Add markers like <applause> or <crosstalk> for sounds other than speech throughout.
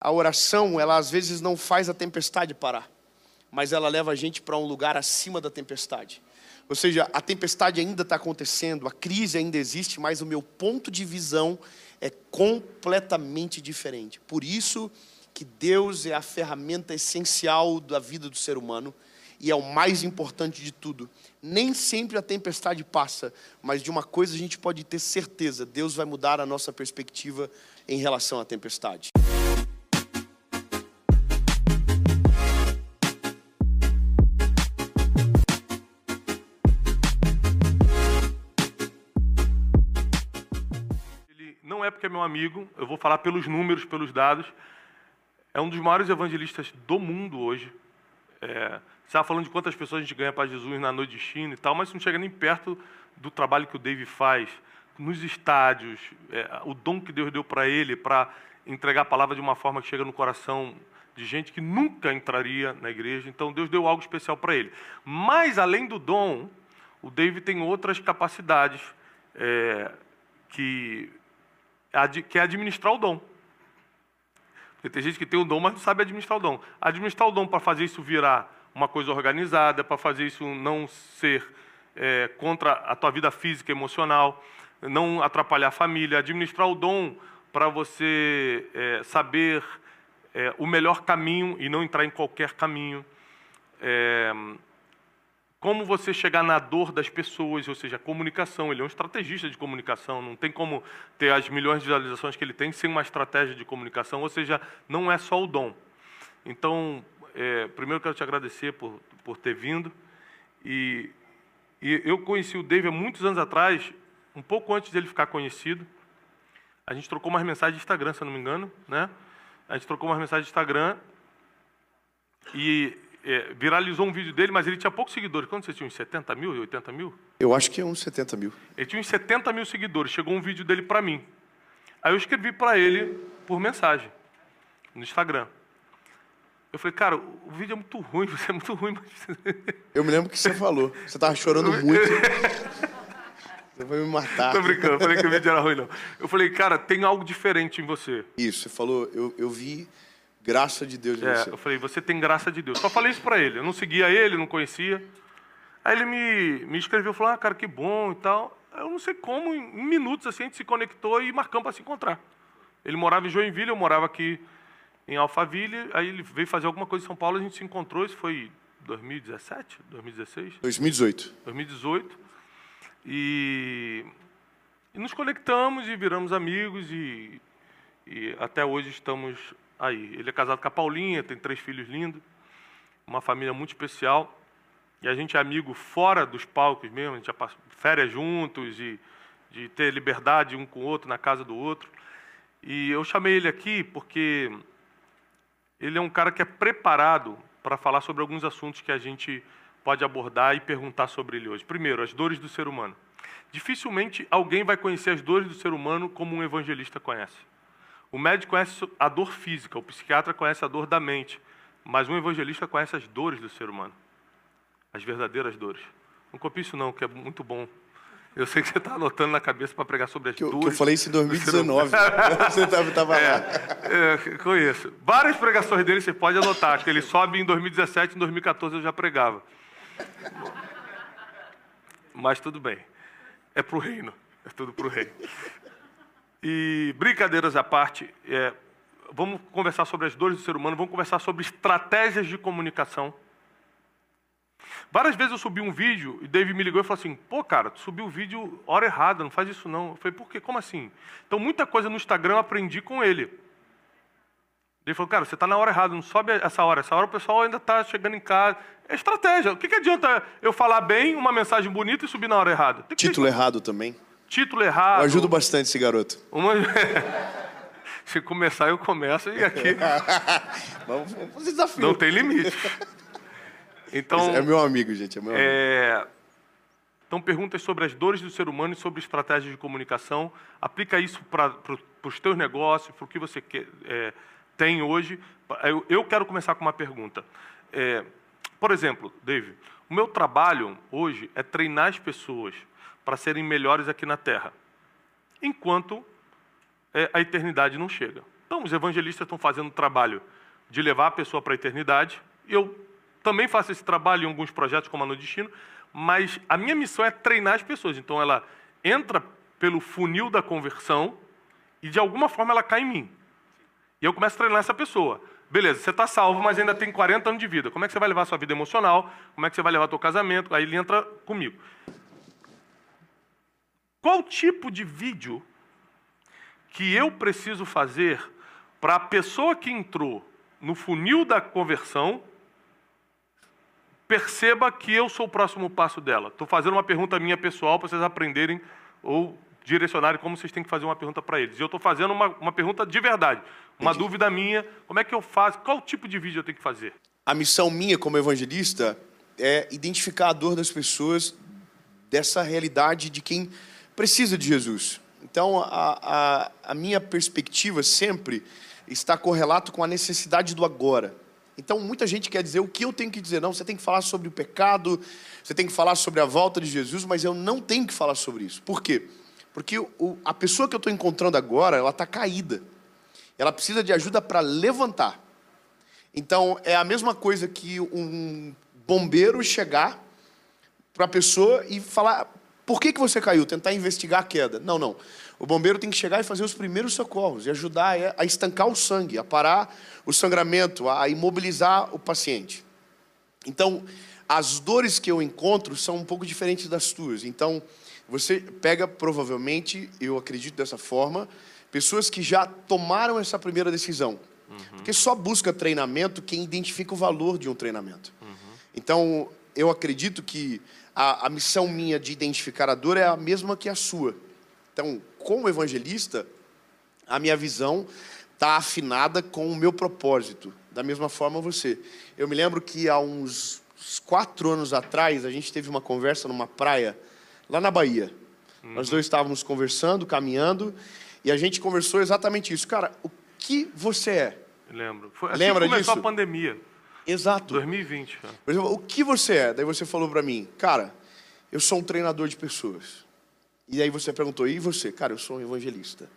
A oração, ela às vezes não faz a tempestade parar, mas ela leva a gente para um lugar acima da tempestade. Ou seja, a tempestade ainda está acontecendo, a crise ainda existe, mas o meu ponto de visão é completamente diferente. Por isso que Deus é a ferramenta essencial da vida do ser humano e é o mais importante de tudo. Nem sempre a tempestade passa, mas de uma coisa a gente pode ter certeza: Deus vai mudar a nossa perspectiva em relação à tempestade. Porque é meu amigo, eu vou falar pelos números, pelos dados. É um dos maiores evangelistas do mundo hoje. É, estava falando de quantas pessoas a gente ganha para Jesus na noite de China e tal, mas isso não chega nem perto do trabalho que o Dave faz nos estádios, é, o dom que Deus deu para ele para entregar a palavra de uma forma que chega no coração de gente que nunca entraria na igreja. Então Deus deu algo especial para ele. Mas além do dom, o Dave tem outras capacidades é, que, que é administrar o dom. Porque tem gente que tem o dom, mas não sabe administrar o dom. Administrar o dom para fazer isso virar uma coisa organizada, para fazer isso não ser é, contra a tua vida física e emocional, não atrapalhar a família, administrar o dom para você é, saber é, o melhor caminho e não entrar em qualquer caminho. Como você chegar na dor das pessoas, ou seja, a comunicação. Ele é um estrategista de comunicação, não tem como ter as milhões de visualizações que ele tem sem uma estratégia de comunicação, ou seja, não é só o dom. Então, é, primeiro quero te agradecer por, por ter vindo. E, e eu conheci o David há muitos anos atrás, um pouco antes dele ficar conhecido. A gente trocou umas mensagens de Instagram, se eu não me engano, né? A gente trocou umas mensagens de Instagram e é, viralizou um vídeo dele, mas ele tinha poucos seguidores. Quanto você tinha? Uns 70 mil, 80 mil? Eu acho que é uns 70 mil. Ele tinha uns 70 mil seguidores. Chegou um vídeo dele para mim. Aí eu escrevi para ele por mensagem no Instagram. Eu falei, cara, o vídeo é muito ruim, <laughs> você é muito ruim. Mas... <laughs> Eu me lembro que você falou. Você estava chorando muito. <laughs> Você vai me matar. Tô brincando, eu falei que o vídeo era ruim, não. Eu falei, cara, tem algo diferente em você. Isso, você falou, eu, eu vi graça de Deus em É, você. eu falei, você tem graça de Deus. Só falei isso pra ele. Eu não seguia ele, não conhecia. Aí ele me, me escreveu, falou, ah, cara, que bom e tal. Eu não sei como, em minutos assim, a gente se conectou e marcamos para se encontrar. Ele morava em Joinville, eu morava aqui em Alphaville. Aí ele veio fazer alguma coisa em São Paulo, a gente se encontrou. Isso foi 2017, 2016, 2018. 2018. E, e nos conectamos e viramos amigos e, e até hoje estamos aí. Ele é casado com a Paulinha, tem três filhos lindos, uma família muito especial. E a gente é amigo fora dos palcos mesmo, a gente já passa férias juntos e de ter liberdade um com o outro, na casa do outro. E eu chamei ele aqui porque ele é um cara que é preparado para falar sobre alguns assuntos que a gente pode abordar e perguntar sobre ele hoje. Primeiro, as dores do ser humano. Dificilmente alguém vai conhecer as dores do ser humano como um evangelista conhece. O médico conhece a dor física, o psiquiatra conhece a dor da mente, mas um evangelista conhece as dores do ser humano, as verdadeiras dores. Não copie isso não, que é muito bom. Eu sei que você está anotando na cabeça para pregar sobre as Que dores. que eu falei isso em 2019. <laughs> você estava tava lá. É, conheço. Várias pregações dele você pode anotar, que ele sobe em 2017, em 2014 eu já pregava. Mas tudo bem. É pro reino. É tudo pro reino. E brincadeiras à parte, é, vamos conversar sobre as dores do ser humano, vamos conversar sobre estratégias de comunicação. Várias vezes eu subi um vídeo e Dave me ligou e falou assim: pô, cara, tu subiu o vídeo hora errada, não faz isso não. Eu falei: por quê? Como assim? Então, muita coisa no Instagram eu aprendi com ele. Ele falou: cara, você está na hora errada, não sobe essa hora. Essa hora o pessoal ainda está chegando em casa. É estratégia. O que, que adianta eu falar bem, uma mensagem bonita e subir na hora errada? Que ter Título errado também. Título errado. Eu ajudo bastante esse garoto. Uma... <laughs> Se começar, eu começo e aqui <laughs> Vamos fazer desafio. não tem limite. Então, É meu amigo, gente. É meu amigo. é... então perguntas sobre as dores do ser humano e sobre estratégias de comunicação. Aplica isso para os teus negócios, para o que você quer, é, tem hoje. Eu, eu quero começar com uma pergunta. É, por exemplo, Dave, o meu trabalho hoje é treinar as pessoas para serem melhores aqui na Terra, enquanto é, a eternidade não chega. Então, os evangelistas estão fazendo o trabalho de levar a pessoa para a eternidade. Eu também faço esse trabalho em alguns projetos como a No Destino, mas a minha missão é treinar as pessoas. Então, ela entra pelo funil da conversão e, de alguma forma, ela cai em mim. E eu começo a treinar essa pessoa. Beleza, você está salvo, mas ainda tem 40 anos de vida. Como é que você vai levar a sua vida emocional? Como é que você vai levar o seu casamento? Aí ele entra comigo. Qual tipo de vídeo que eu preciso fazer para a pessoa que entrou no funil da conversão perceba que eu sou o próximo passo dela? Estou fazendo uma pergunta minha pessoal para vocês aprenderem ou direcionarem como vocês têm que fazer uma pergunta para eles. E eu estou fazendo uma, uma pergunta de verdade, uma Entendi. dúvida minha. Como é que eu faço? Qual tipo de vídeo eu tenho que fazer? A missão minha como evangelista é identificar a dor das pessoas dessa realidade de quem precisa de Jesus. Então, a, a, a minha perspectiva sempre está correlato com a necessidade do agora. Então, muita gente quer dizer o que eu tenho que dizer. Não, você tem que falar sobre o pecado, você tem que falar sobre a volta de Jesus, mas eu não tenho que falar sobre isso. Por quê? Porque o, a pessoa que eu estou encontrando agora, ela está caída. Ela precisa de ajuda para levantar. Então, é a mesma coisa que um bombeiro chegar para a pessoa e falar: por que, que você caiu? Tentar investigar a queda. Não, não. O bombeiro tem que chegar e fazer os primeiros socorros e ajudar a estancar o sangue, a parar o sangramento, a imobilizar o paciente. Então, as dores que eu encontro são um pouco diferentes das tuas. Então, você pega provavelmente, eu acredito dessa forma, pessoas que já tomaram essa primeira decisão. Uhum. Porque só busca treinamento quem identifica o valor de um treinamento. Uhum. Então, eu acredito que a, a missão minha de identificar a dor é a mesma que a sua. Então, como evangelista, a minha visão está afinada com o meu propósito. Da mesma forma você. Eu me lembro que há uns quatro anos atrás, a gente teve uma conversa numa praia, lá na Bahia. Uhum. Nós dois estávamos conversando, caminhando, e a gente conversou exatamente isso. Cara, o que você é? Lembro. Foi assim Lembra começou disso? a pandemia. Exato. 2020. Cara. Por exemplo, o que você é? Daí você falou para mim, cara, eu sou um treinador de pessoas. E aí você perguntou, e você? Cara, eu sou um evangelista.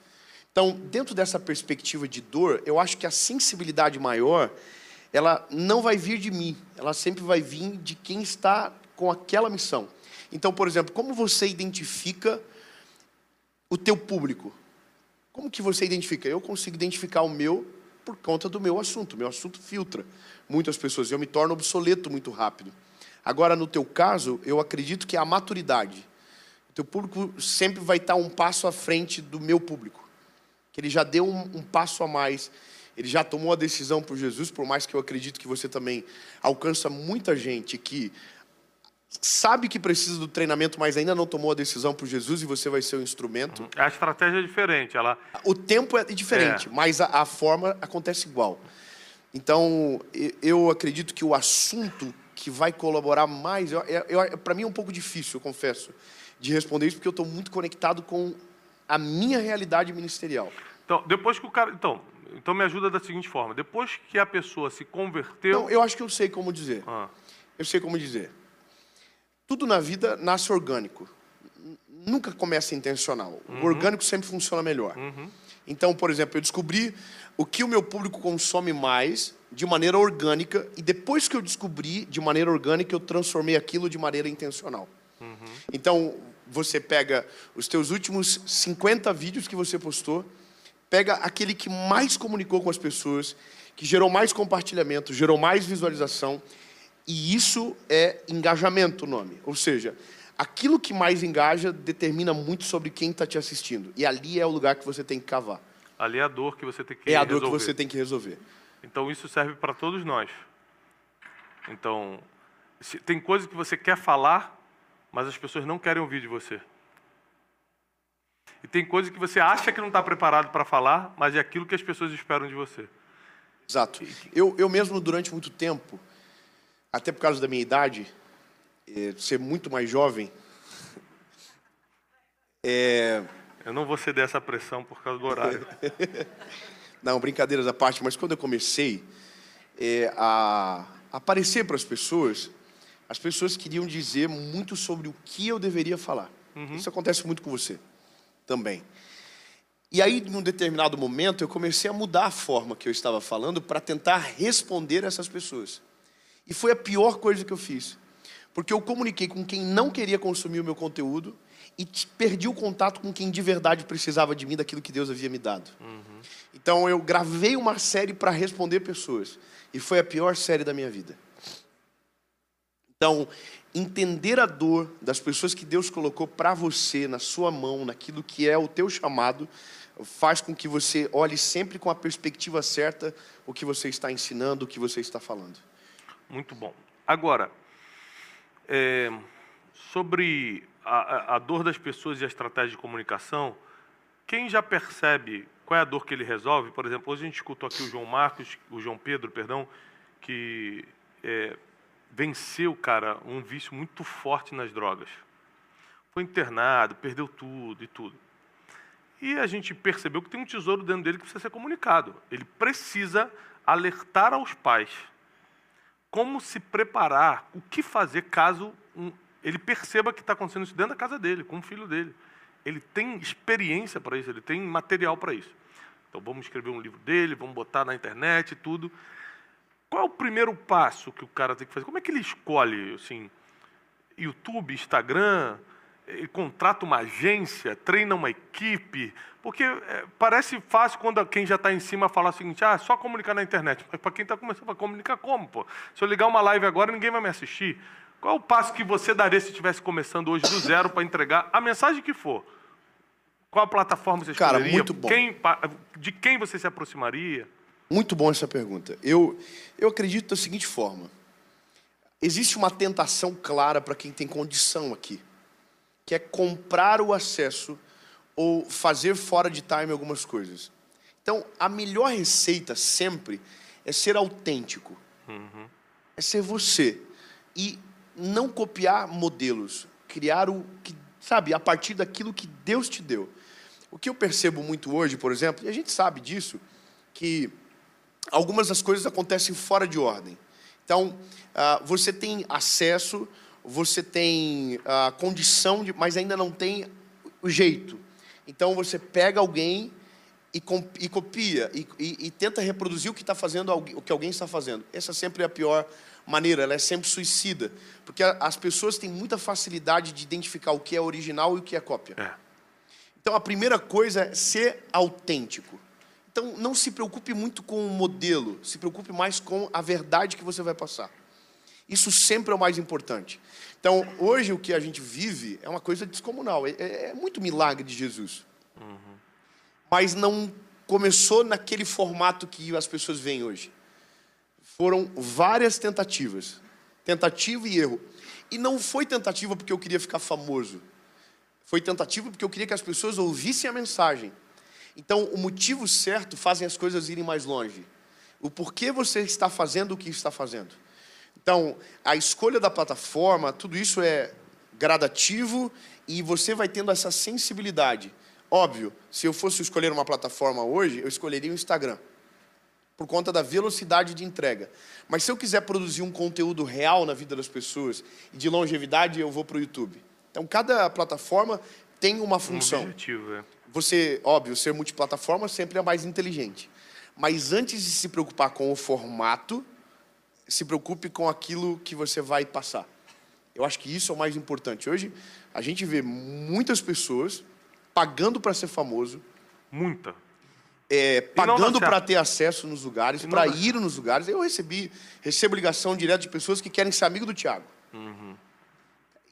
Então, dentro dessa perspectiva de dor, eu acho que a sensibilidade maior, ela não vai vir de mim, ela sempre vai vir de quem está com aquela missão. Então, por exemplo, como você identifica o teu público? Como que você identifica? Eu consigo identificar o meu por conta do meu assunto. Meu assunto filtra muitas pessoas. Eu me torno obsoleto muito rápido. Agora, no teu caso, eu acredito que é a maturidade. O teu público sempre vai estar um passo à frente do meu público. Que ele já deu um, um passo a mais. Ele já tomou a decisão por Jesus, por mais que eu acredito que você também alcança muita gente que sabe que precisa do treinamento, mas ainda não tomou a decisão por Jesus e você vai ser o instrumento. A estratégia é diferente. Ela... O tempo é diferente, é. mas a, a, forma acontece igual. Então, eu acredito que o assunto que vai colaborar mais, para mim é um pouco difícil, eu confesso, de responder isso, porque eu estou muito conectado com a minha realidade ministerial. Então, depois que o cara. Então, então me ajuda da seguinte forma: depois que a pessoa se converteu. Não, eu acho que eu sei como dizer. Ah. Eu sei como dizer. Tudo na vida nasce orgânico. Nunca começa intencional. Uhum. O orgânico sempre funciona melhor. Uhum. Então, por exemplo, eu descobri o que o meu público consome mais de maneira orgânica e depois que eu descobri de maneira orgânica, eu transformei aquilo de maneira intencional. Uhum. Então, você pega os teus últimos 50 vídeos que você postou, pega aquele que mais comunicou com as pessoas, que gerou mais compartilhamento, gerou mais visualização, e isso é engajamento o nome. Ou seja, aquilo que mais engaja determina muito sobre quem está te assistindo. E ali é o lugar que você tem que cavar. Ali é a dor que você tem que resolver. É a dor resolver. que você tem que resolver. Então isso serve para todos nós. Então, tem coisas que você quer falar, mas as pessoas não querem ouvir de você. E tem coisas que você acha que não está preparado para falar, mas é aquilo que as pessoas esperam de você. Exato. Eu, eu mesmo, durante muito tempo, até por causa da minha idade, é, ser muito mais jovem, é, <laughs> eu não vou ceder essa pressão por causa do horário. <laughs> não, brincadeiras à parte, mas quando eu comecei é, a aparecer para as pessoas, as pessoas queriam dizer muito sobre o que eu deveria falar. Uhum. Isso acontece muito com você também. E aí, num determinado momento, eu comecei a mudar a forma que eu estava falando para tentar responder essas pessoas. E foi a pior coisa que eu fiz. Porque eu comuniquei com quem não queria consumir o meu conteúdo e perdi o contato com quem de verdade precisava de mim, daquilo que Deus havia me dado. Uhum. Então eu gravei uma série para responder pessoas. E foi a pior série da minha vida. Então, entender a dor das pessoas que Deus colocou para você, na sua mão, naquilo que é o teu chamado, faz com que você olhe sempre com a perspectiva certa o que você está ensinando, o que você está falando. Muito bom. Agora, é, sobre a, a, dor das pessoas e a estratégia de comunicação, quem já percebe qual é a dor que ele resolve? Por exemplo, hoje a gente escutou aqui o João Marcos, o João Pedro, perdão, que é, venceu, cara, um vício muito forte nas drogas. Foi internado, perdeu tudo e tudo. E a gente percebeu que tem um tesouro dentro dele que precisa ser comunicado. Ele precisa alertar aos pais como se preparar, o que fazer caso um, ele perceba que está acontecendo isso dentro da casa dele, com o filho dele. Ele tem experiência para isso, ele tem material para isso. Então vamos escrever um livro dele, vamos botar na internet e tudo. Qual é o primeiro passo que o cara tem que fazer? Como é que ele escolhe, assim, YouTube, Instagram, contrata uma agência, treina uma equipe, porque é, parece fácil quando quem já está em cima fala o seguinte, ah, só comunicar na internet. Mas para quem está começando a comunicar como, pô? Se eu ligar uma live agora, ninguém vai me assistir. Qual é o passo que você daria se estivesse começando hoje do zero para entregar a mensagem que for? Qual a plataforma você escolheria? Cara, muito bom. Quem, de quem você se aproximaria? Muito bom essa pergunta. Eu, eu acredito da seguinte forma. Existe uma tentação clara para quem tem condição aqui que é comprar o acesso ou fazer fora de time algumas coisas. Então, a melhor receita sempre é ser autêntico. Uhum. É ser você. E não copiar modelos. Criar o que, sabe, a partir daquilo que Deus te deu. O que eu percebo muito hoje, por exemplo, e a gente sabe disso, que algumas das coisas acontecem fora de ordem. Então, uh, você tem acesso você tem a condição, de, mas ainda não tem o jeito. Então você pega alguém e, copia e, e, e, tenta reproduzir o que está fazendo o que alguém está fazendo. Essa sempre é a pior maneira. Ela é sempre suicida, porque as pessoas têm muita facilidade de identificar o que é original e o que é cópia. É. Então a primeira coisa é ser autêntico. Então não se preocupe muito com o modelo, se preocupe mais com a verdade que você vai passar. Isso sempre é o mais importante. Então, hoje o que a gente vive é uma coisa descomunal. É, é, é muito milagre de Jesus. Uhum. Mas não começou naquele formato que as pessoas veem hoje. Foram várias tentativas. Tentativa e erro. E não foi tentativa porque eu queria ficar famoso. Foi tentativa porque eu queria que as pessoas ouvissem a mensagem. Então, o motivo certo fazem as coisas irem mais longe. O porquê você está fazendo o que está fazendo. Então, a escolha da plataforma, tudo isso é gradativo e você vai tendo essa sensibilidade. Óbvio, se eu fosse escolher uma plataforma hoje, eu escolheria o Instagram, por conta da velocidade de entrega. Mas se eu quiser produzir um conteúdo real na vida das pessoas e de longevidade, eu vou para o YouTube. Então, cada plataforma tem uma função. Um objetivo, é. Você, óbvio, ser multiplataforma sempre é mais inteligente. Mas antes de se preocupar com o formato, se preocupe com aquilo que você vai passar. Eu acho que isso é o mais importante. Hoje, a gente vê muitas pessoas pagando para ser famoso. Muita. É, pagando para ter acesso nos lugares, para ir nos lugares. Eu recebi, recebo ligação direta de pessoas que querem ser amigo do Tiago. Uhum.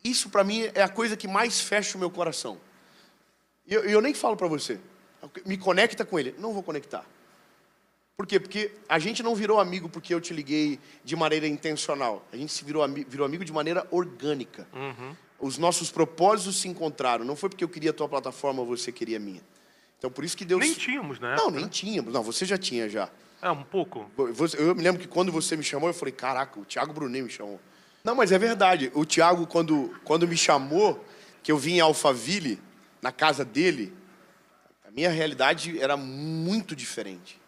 Isso, para mim, é a coisa que mais fecha o meu coração. E eu, eu nem falo para você. Me conecta com ele. Não vou conectar. Por quê? Porque a gente não virou amigo porque eu te liguei de maneira intencional. A gente se virou, virou amigo de maneira orgânica. Uhum. Os nossos propósitos se encontraram. Não foi porque eu queria a tua plataforma ou você queria a minha. Então, por isso que Deus... Nem tínhamos, né? Não, nem tínhamos. Não, você já tinha já. É, um pouco. Eu me lembro que quando você me chamou, eu falei, caraca, o Thiago Brunet me chamou. Não, mas é verdade. O Thiago, quando, quando me chamou, que eu vim em Alphaville, na casa dele, a minha realidade era muito diferente.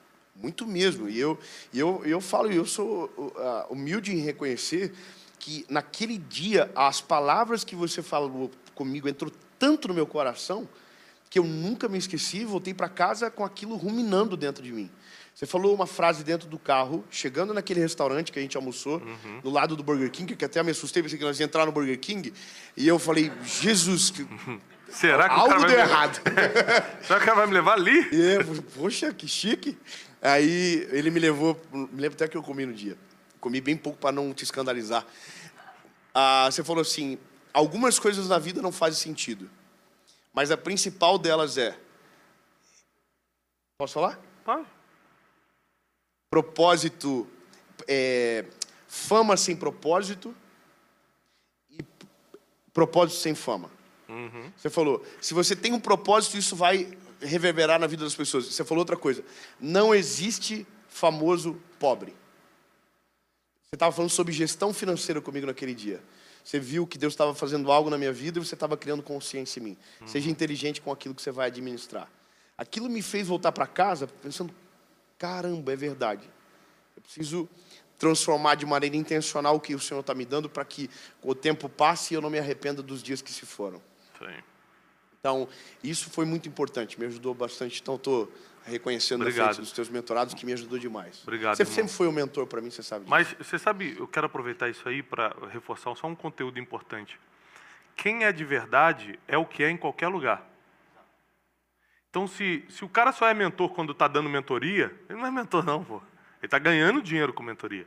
Muito mesmo. E eu, e eu, eu falo, eu sou uh, humilde em reconhecer que naquele dia as palavras que você falou comigo entrou tanto no meu coração que eu nunca me esqueci, voltei para casa com aquilo ruminando dentro de mim. Você falou uma frase dentro do carro, chegando naquele restaurante que a gente almoçou, uhum. do lado do Burger King, que até me assustei, pensei que nós ia entrar no Burger King, e eu falei, Jesus, que... <laughs> Será que algo deu errado? <laughs> Será que ela vai me levar ali? E Poxa, que chique. Aí ele me levou, me lembro até que eu comi no dia. Comi bem pouco para não te escandalizar. Ah, você falou assim, algumas coisas na vida não fazem sentido. Mas a principal delas é. Posso falar? Pode. Propósito. É, fama sem propósito e propósito sem fama. Uhum. Você falou, se você tem um propósito, isso vai reverberar na vida das pessoas. Você falou outra coisa. Não existe famoso pobre. Você estava falando sobre gestão financeira comigo naquele dia. Você viu que Deus estava fazendo algo na minha vida e você estava criando consciência em mim. Uhum. Seja inteligente com aquilo que você vai administrar. Aquilo me fez voltar para casa pensando: caramba, é verdade. Eu preciso transformar de maneira intencional o que o Senhor está me dando para que o tempo passe e eu não me arrependa dos dias que se foram. Sim. Então, isso foi muito importante, me ajudou bastante. Então, estou reconhecendo Obrigado. a frente dos teus mentorados, que me ajudou demais. Obrigado. Você irmão. sempre foi um mentor para mim, você sabe disso. Mas você sabe, eu quero aproveitar isso aí para reforçar só um conteúdo importante. Quem é de verdade é o que é em qualquer lugar. Então, se, se o cara só é mentor quando está dando mentoria, ele não é mentor não, pô. Ele está ganhando dinheiro com mentoria.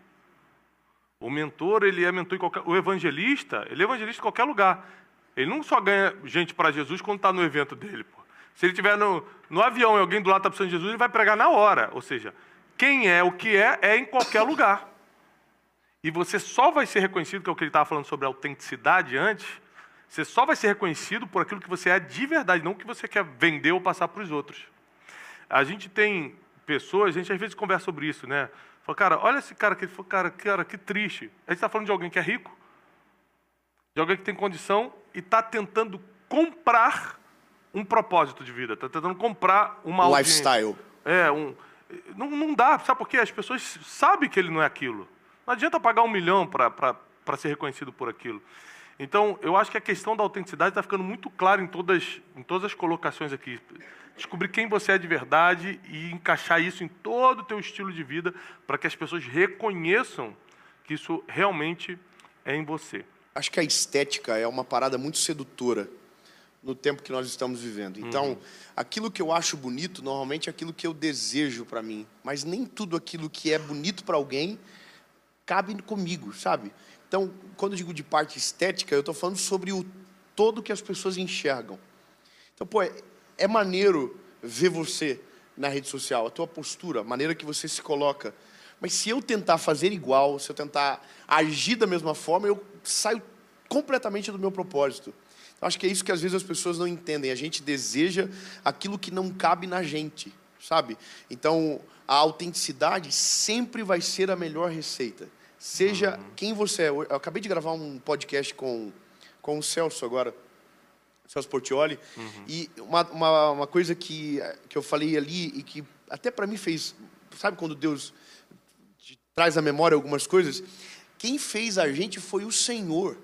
O mentor, ele é mentor em qualquer... O evangelista, ele é evangelista em qualquer lugar. Ele não só ganha gente para Jesus quando está no evento dele, pô. Se ele estiver no, no avião e alguém do lado está precisando de Jesus, ele vai pregar na hora. Ou seja, quem é o que é, é em qualquer lugar. E você só vai ser reconhecido, que é o que ele estava falando sobre autenticidade antes, você só vai ser reconhecido por aquilo que você é de verdade, não o que você quer vender ou passar para os outros. A gente tem pessoas, a gente às vezes conversa sobre isso, né? Fala, cara, olha esse cara que cara, cara, que triste. A gente está falando de alguém que é rico, de alguém que tem condição e está tentando comprar um propósito de vida, está tentando comprar uma lifestyle. É, um, não, não dá, sabe por quê? As pessoas sabem que ele não é aquilo. Não adianta pagar um milhão para ser reconhecido por aquilo. Então, eu acho que a questão da autenticidade está ficando muito clara em todas, em todas as colocações aqui. Descobrir quem você é de verdade e encaixar isso em todo o teu estilo de vida para que as pessoas reconheçam que isso realmente é em você. Acho que a estética é uma parada muito sedutora no tempo que nós estamos vivendo. Então, uhum. aquilo que eu acho bonito, normalmente é aquilo que eu desejo para mim. Mas nem tudo aquilo que é bonito para alguém cabe comigo, sabe? Então, quando eu digo de parte estética, eu estou falando sobre o todo que as pessoas enxergam. Então, pô, é, é maneiro ver você na rede social, a tua postura, a maneira que você se coloca. Mas se eu tentar fazer igual, se eu tentar agir da mesma forma, eu saio completamente do meu propósito. Acho que é isso que às vezes as pessoas não entendem. A gente deseja aquilo que não cabe na gente, sabe? Então, a autenticidade sempre vai ser a melhor receita. Seja uhum. quem você é. Eu acabei de gravar um podcast com, com o Celso agora, Celso Portioli, uhum. e uma, uma, uma, coisa que, que eu falei ali e que até para mim fez. Sabe quando Deus traz à memória algumas coisas? Quem fez a gente foi o Senhor.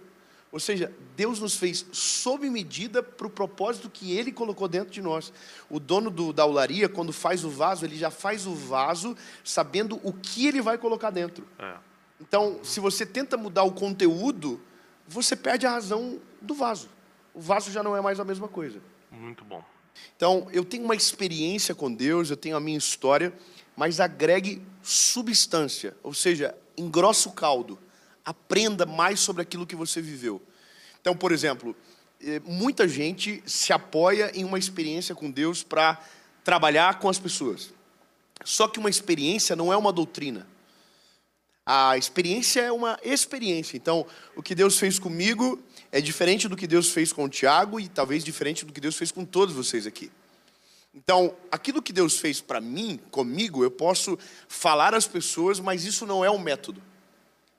Ou seja, Deus nos fez sob medida para o propósito que Ele colocou dentro de nós. O dono do, da olaria, quando faz o vaso, ele já faz o vaso sabendo o que ele vai colocar dentro. É. Então, se você tenta mudar o conteúdo, você perde a razão do vaso. O vaso já não é mais a mesma coisa. Muito bom. Então, eu tenho uma experiência com Deus, eu tenho a minha história, mas agregue substância, ou seja, engrossa o caldo aprenda mais sobre aquilo que você viveu. Então, por exemplo, eh, muita gente se apoia em uma experiência com Deus para trabalhar com as pessoas. Só que uma experiência não é uma doutrina. A experiência é uma experiência. Então, o que Deus fez comigo é diferente do que Deus fez com o Tiago e talvez diferente do que Deus fez com todos vocês aqui. Então, aquilo que Deus fez para mim, comigo, eu posso falar às pessoas, mas isso não é um método.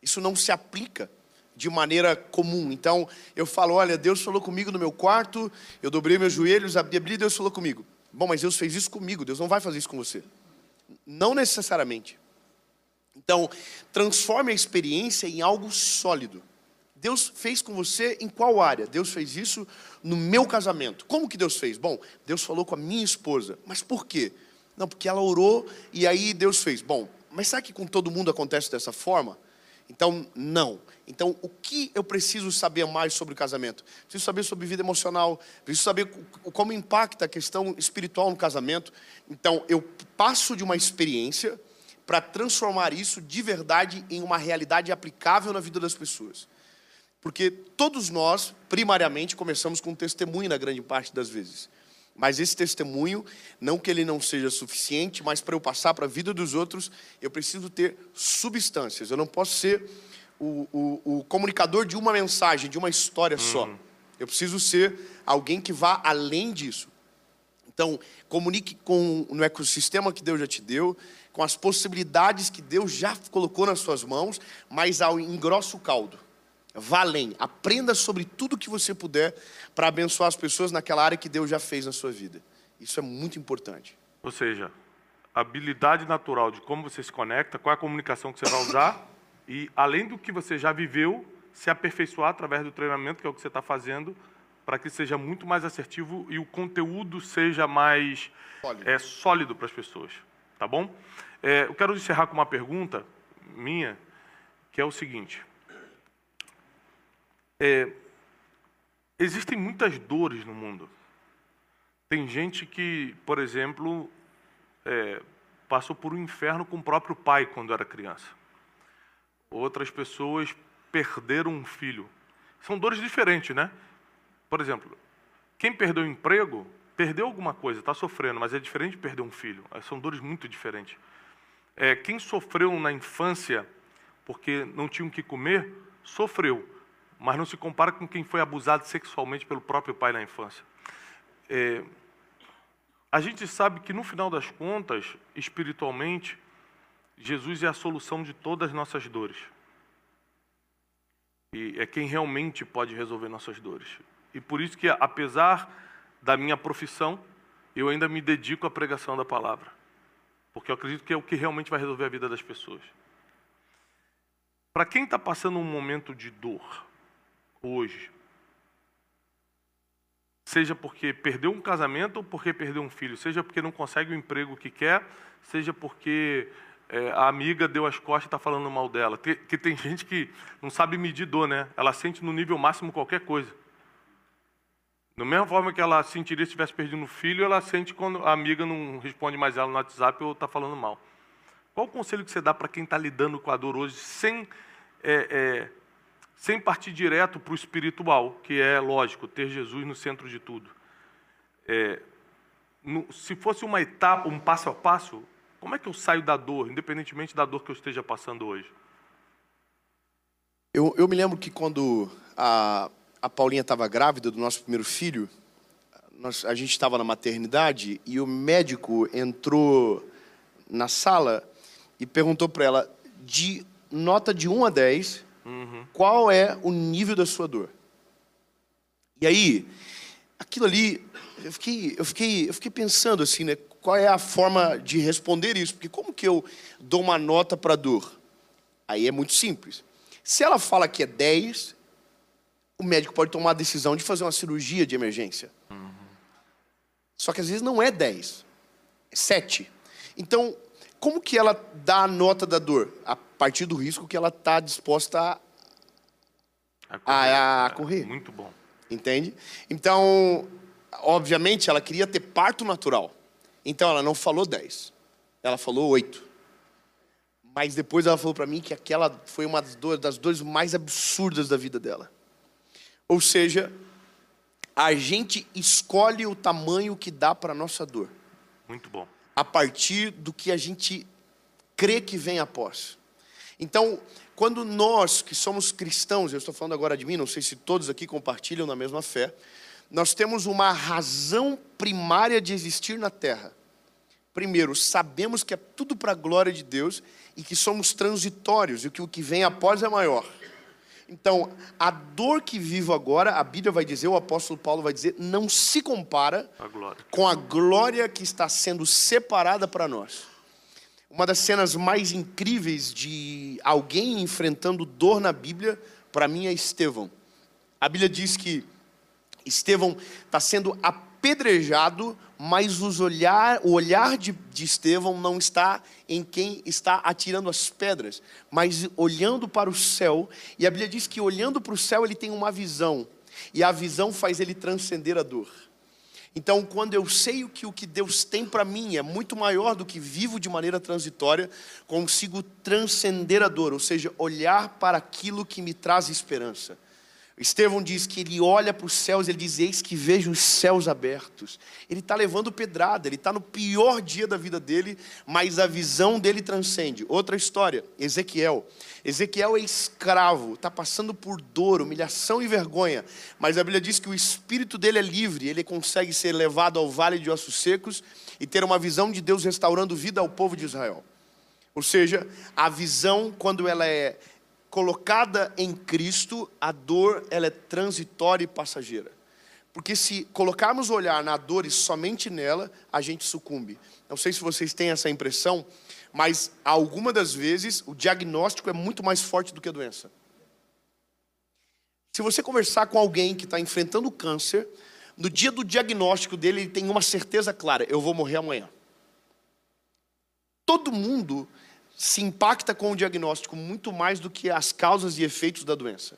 Isso não se aplica de maneira comum. Então, eu falo, olha, Deus falou comigo no meu quarto, eu dobrei meus joelhos, abri a Bíblia e Deus falou comigo. Bom, mas Deus fez isso comigo, Deus não vai fazer isso com você. Não necessariamente. Então, transforme a experiência em algo sólido. Deus fez com você em qual área? Deus fez isso no meu casamento. Como que Deus fez? Bom, Deus falou com a minha esposa. Mas por quê? Não, porque ela orou e aí Deus fez. Bom, mas será que com todo mundo acontece dessa forma? Então, não. Então, o que eu preciso saber mais sobre o casamento? Preciso saber sobre vida emocional, preciso saber como impacta a questão espiritual no casamento. Então, eu passo de uma experiência para transformar isso de verdade em uma realidade aplicável na vida das pessoas. Porque todos nós, primariamente, começamos com um testemunho na grande parte das vezes. Mas esse testemunho, não que ele não seja suficiente, mas para eu passar para a vida dos outros, eu preciso ter substâncias. Eu não posso ser o, o, o comunicador de uma mensagem, de uma história só. Uhum. Eu preciso ser alguém que vá além disso. Então, comunique com no ecossistema que Deus já te deu, com as possibilidades que Deus já colocou nas suas mãos, mas ao engrossa o caldo. Vá além, aprenda sobre tudo que você puder para abençoar as pessoas naquela área que Deus já fez na sua vida. Isso é muito importante. Ou seja, habilidade natural de como você se conecta, qual é a comunicação que você vai usar e, além do que você já viveu, se aperfeiçoar através do treinamento, que é o que você está fazendo, para que seja muito mais assertivo e o conteúdo seja mais sólido, é, sólido para as pessoas. Tá bom? É, eu quero encerrar com uma pergunta minha, que é o seguinte. É, existem muitas dores no mundo. Tem gente que, por exemplo, é, passou por um inferno com o próprio pai quando era criança. Outras pessoas perderam um filho. São dores diferentes, né? Por exemplo, quem perdeu o emprego, perdeu alguma coisa, está sofrendo, mas é diferente de perder um filho. São dores muito diferentes. É, quem sofreu na infância porque não tinha o que comer, sofreu mas não se compara com quem foi abusado sexualmente pelo próprio pai na infância. É, a gente sabe que, no final das contas, espiritualmente, Jesus é a solução de todas as nossas dores. E é quem realmente pode resolver nossas dores. E por isso que, apesar da minha profissão, eu ainda me dedico à pregação da palavra. Porque eu acredito que é o que realmente vai resolver a vida das pessoas. Para quem está passando um momento de dor, hoje. Seja porque perdeu um casamento ou porque perdeu um filho, seja porque não consegue o emprego que quer, seja porque é, a amiga deu as costas e está falando mal dela. Que, que tem <laughs> gente que não sabe medir dor, né? Ela sente no nível máximo qualquer coisa. Da mesma forma que ela sentiria se tivesse perdido um filho, ela sente quando a amiga não responde mais ela no WhatsApp ou está falando mal. Qual o conselho que você dá para quem está lidando com a dor hoje sem é, é, sem partir direto para o espiritual, que é lógico, ter Jesus no centro de tudo. É, no, se fosse uma etapa, um passo a passo, como é que eu saio da dor, independentemente da dor que eu esteja passando hoje? Eu, eu me lembro que quando a, a Paulinha estava grávida do nosso primeiro filho, nós, a gente estava na maternidade e o médico entrou na sala e perguntou para ela, de nota de 1 a 10, Uhum. Qual é o nível da sua dor? E aí, aquilo ali, eu fiquei, eu fiquei, eu fiquei pensando assim, né? Qual é a forma de responder isso? Porque como que eu dou uma nota para a dor? Aí é muito simples. Se ela fala que é 10, o médico pode tomar a decisão de fazer uma cirurgia de emergência. Uhum. Só que às vezes não é 10, é 7. Então, como que ela dá a nota da dor? A partir do risco que ela está disposta a, a, correr. A, a correr. Muito bom. Entende? Então, obviamente, ela queria ter parto natural. Então, ela não falou 10. Ela falou 8. Mas depois ela falou para mim que aquela foi uma das dores, das dores mais absurdas da vida dela. Ou seja, a gente escolhe o tamanho que dá para nossa dor. Muito bom a partir do que a gente crê que vem após. Então, quando nós que somos cristãos, eu estou falando agora de mim, não sei se todos aqui compartilham na mesma fé, nós temos uma razão primária de existir na terra. Primeiro, sabemos que é tudo para a glória de Deus e que somos transitórios e que o que vem após é maior. Então, a dor que vivo agora, a Bíblia vai dizer, o apóstolo Paulo vai dizer, não se compara a com a glória que está sendo separada para nós. Uma das cenas mais incríveis de alguém enfrentando dor na Bíblia para mim é Estevão. A Bíblia diz que Estevão está sendo apedrejado, mas os olhar, o olhar de, de Estevão não está em quem está atirando as pedras, mas olhando para o céu. E a Bíblia diz que olhando para o céu ele tem uma visão, e a visão faz ele transcender a dor. Então, quando eu sei que o que Deus tem para mim é muito maior do que vivo de maneira transitória, consigo transcender a dor, ou seja, olhar para aquilo que me traz esperança. Estevão diz que ele olha para os céus, ele diz: Eis que vejo os céus abertos. Ele está levando pedrada, ele está no pior dia da vida dele, mas a visão dele transcende. Outra história: Ezequiel. Ezequiel é escravo, está passando por dor, humilhação e vergonha, mas a Bíblia diz que o espírito dele é livre, ele consegue ser levado ao vale de ossos secos e ter uma visão de Deus restaurando vida ao povo de Israel. Ou seja, a visão, quando ela é colocada em Cristo, a dor ela é transitória e passageira. Porque se colocarmos o olhar na dor e somente nela, a gente sucumbe. Não sei se vocês têm essa impressão, mas algumas das vezes o diagnóstico é muito mais forte do que a doença. Se você conversar com alguém que está enfrentando câncer, no dia do diagnóstico dele, ele tem uma certeza clara: eu vou morrer amanhã. Todo mundo se impacta com o diagnóstico muito mais do que as causas e efeitos da doença.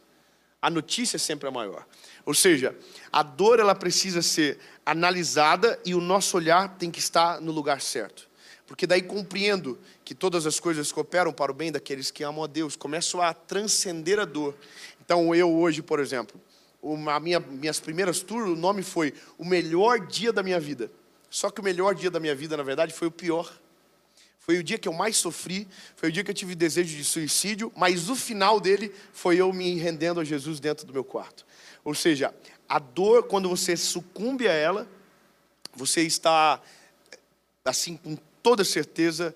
A notícia é sempre a maior. Ou seja, a dor ela precisa ser analisada e o nosso olhar tem que estar no lugar certo. Porque daí compreendo que todas as coisas cooperam para o bem daqueles que amam a Deus, começo a transcender a dor. Então eu hoje, por exemplo, uma, minha, minhas primeiras tours, o nome foi o melhor dia da minha vida. Só que o melhor dia da minha vida, na verdade, foi o pior. Foi o dia que eu mais sofri, foi o dia que eu tive desejo de suicídio, mas o final dele foi eu me rendendo a Jesus dentro do meu quarto. Ou seja, a dor, quando você sucumbe a ela, você está, assim, com toda certeza,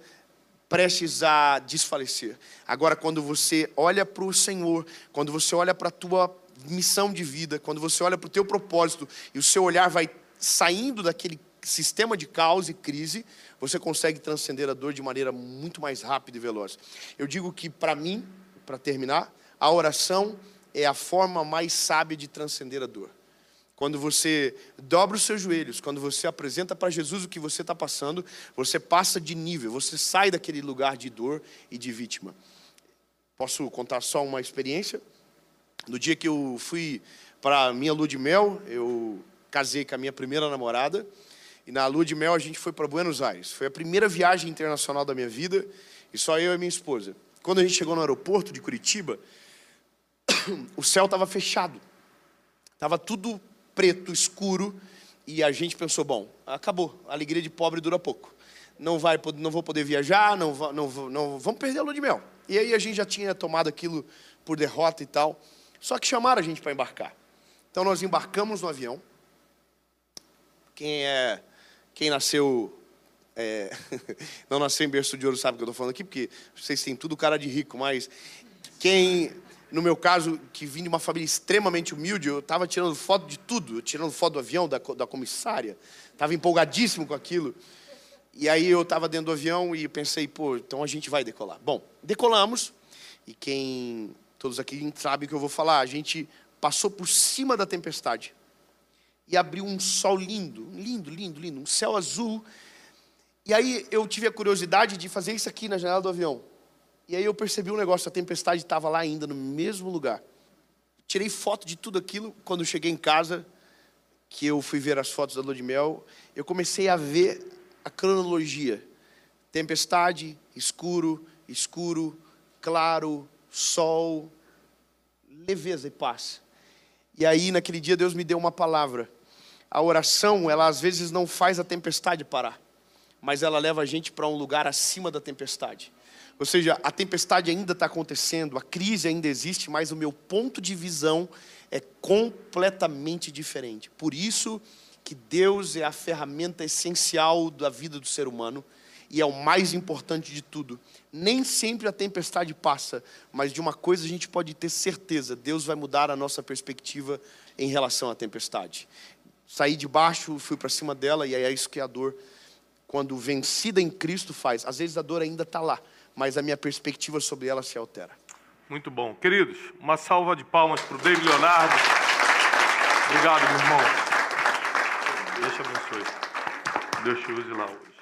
prestes a desfalecer. Agora, quando você olha para o Senhor, quando você olha para a tua missão de vida, quando você olha para o teu propósito e o seu olhar vai saindo daquele sistema de caos e crise, você consegue transcender a dor de maneira muito mais rápida e veloz. Eu digo que, para mim, para terminar, a oração é a forma mais sábia de transcender a dor. Quando você dobra os seus joelhos, quando você apresenta para Jesus o que você está passando, você passa de nível, você sai daquele lugar de dor e de vítima. Posso contar só uma experiência? No dia que eu fui para minha lua de mel, eu casei com a minha primeira namorada. E na lua de mel a gente foi para Buenos Aires. Foi a primeira viagem internacional da minha vida, e só eu e minha esposa. Quando a gente chegou no aeroporto de Curitiba, <coughs> o céu estava fechado. Estava tudo preto, escuro, e a gente pensou, bom, acabou, a alegria de pobre dura pouco. Não, vai, não vou poder viajar, não, não, não, vamos perder a lua de mel. E aí a gente já tinha tomado aquilo por derrota e tal. Só que chamaram a gente para embarcar. Então nós embarcamos no avião. Quem é quem nasceu. É, <laughs> não nasceu em berço de ouro sabe o que eu estou falando aqui, porque vocês têm tudo cara de rico, mas quem, no meu caso, que vim de uma família extremamente humilde, eu estava tirando foto de tudo, tirando foto do avião, da, da comissária, estava empolgadíssimo com aquilo. E aí eu estava dentro do avião e pensei, pô, então a gente vai decolar. Bom, decolamos, e quem, todos aqui sabem o que eu vou falar, a gente passou por cima da tempestade e abriu um sol lindo, lindo, lindo, lindo, um céu azul. E aí eu tive a curiosidade de fazer isso aqui na janela do avião. E aí eu percebi um negócio, a tempestade estava lá ainda, no mesmo lugar. Tirei foto de tudo aquilo. Quando cheguei em casa, que eu fui ver as fotos da lua de mel, eu comecei a ver a cronologia. Tempestade, escuro, escuro, claro, sol, leveza e paz. E aí, naquele dia, Deus me deu uma palavra a oração, ela às vezes não faz a tempestade parar, mas ela leva a gente para um lugar acima da tempestade. Ou seja, a tempestade ainda está acontecendo, a crise ainda existe, mas o meu ponto de visão é completamente diferente. Por isso que Deus é a ferramenta essencial da vida do ser humano e é o mais importante de tudo. Nem sempre a tempestade passa, mas de uma coisa a gente pode ter certeza: Deus vai mudar a nossa perspectiva em relação à tempestade Saí de baixo, fui para cima dela, e aí é isso que a dor, quando vencida em Cristo, faz. Às vezes a dor ainda está lá, mas a minha perspectiva sobre ela se altera. Muito bom. Queridos, uma salva de palmas para o David Leonardo. Obrigado, meu irmão. Deus te abençoe. Deus te use lá hoje.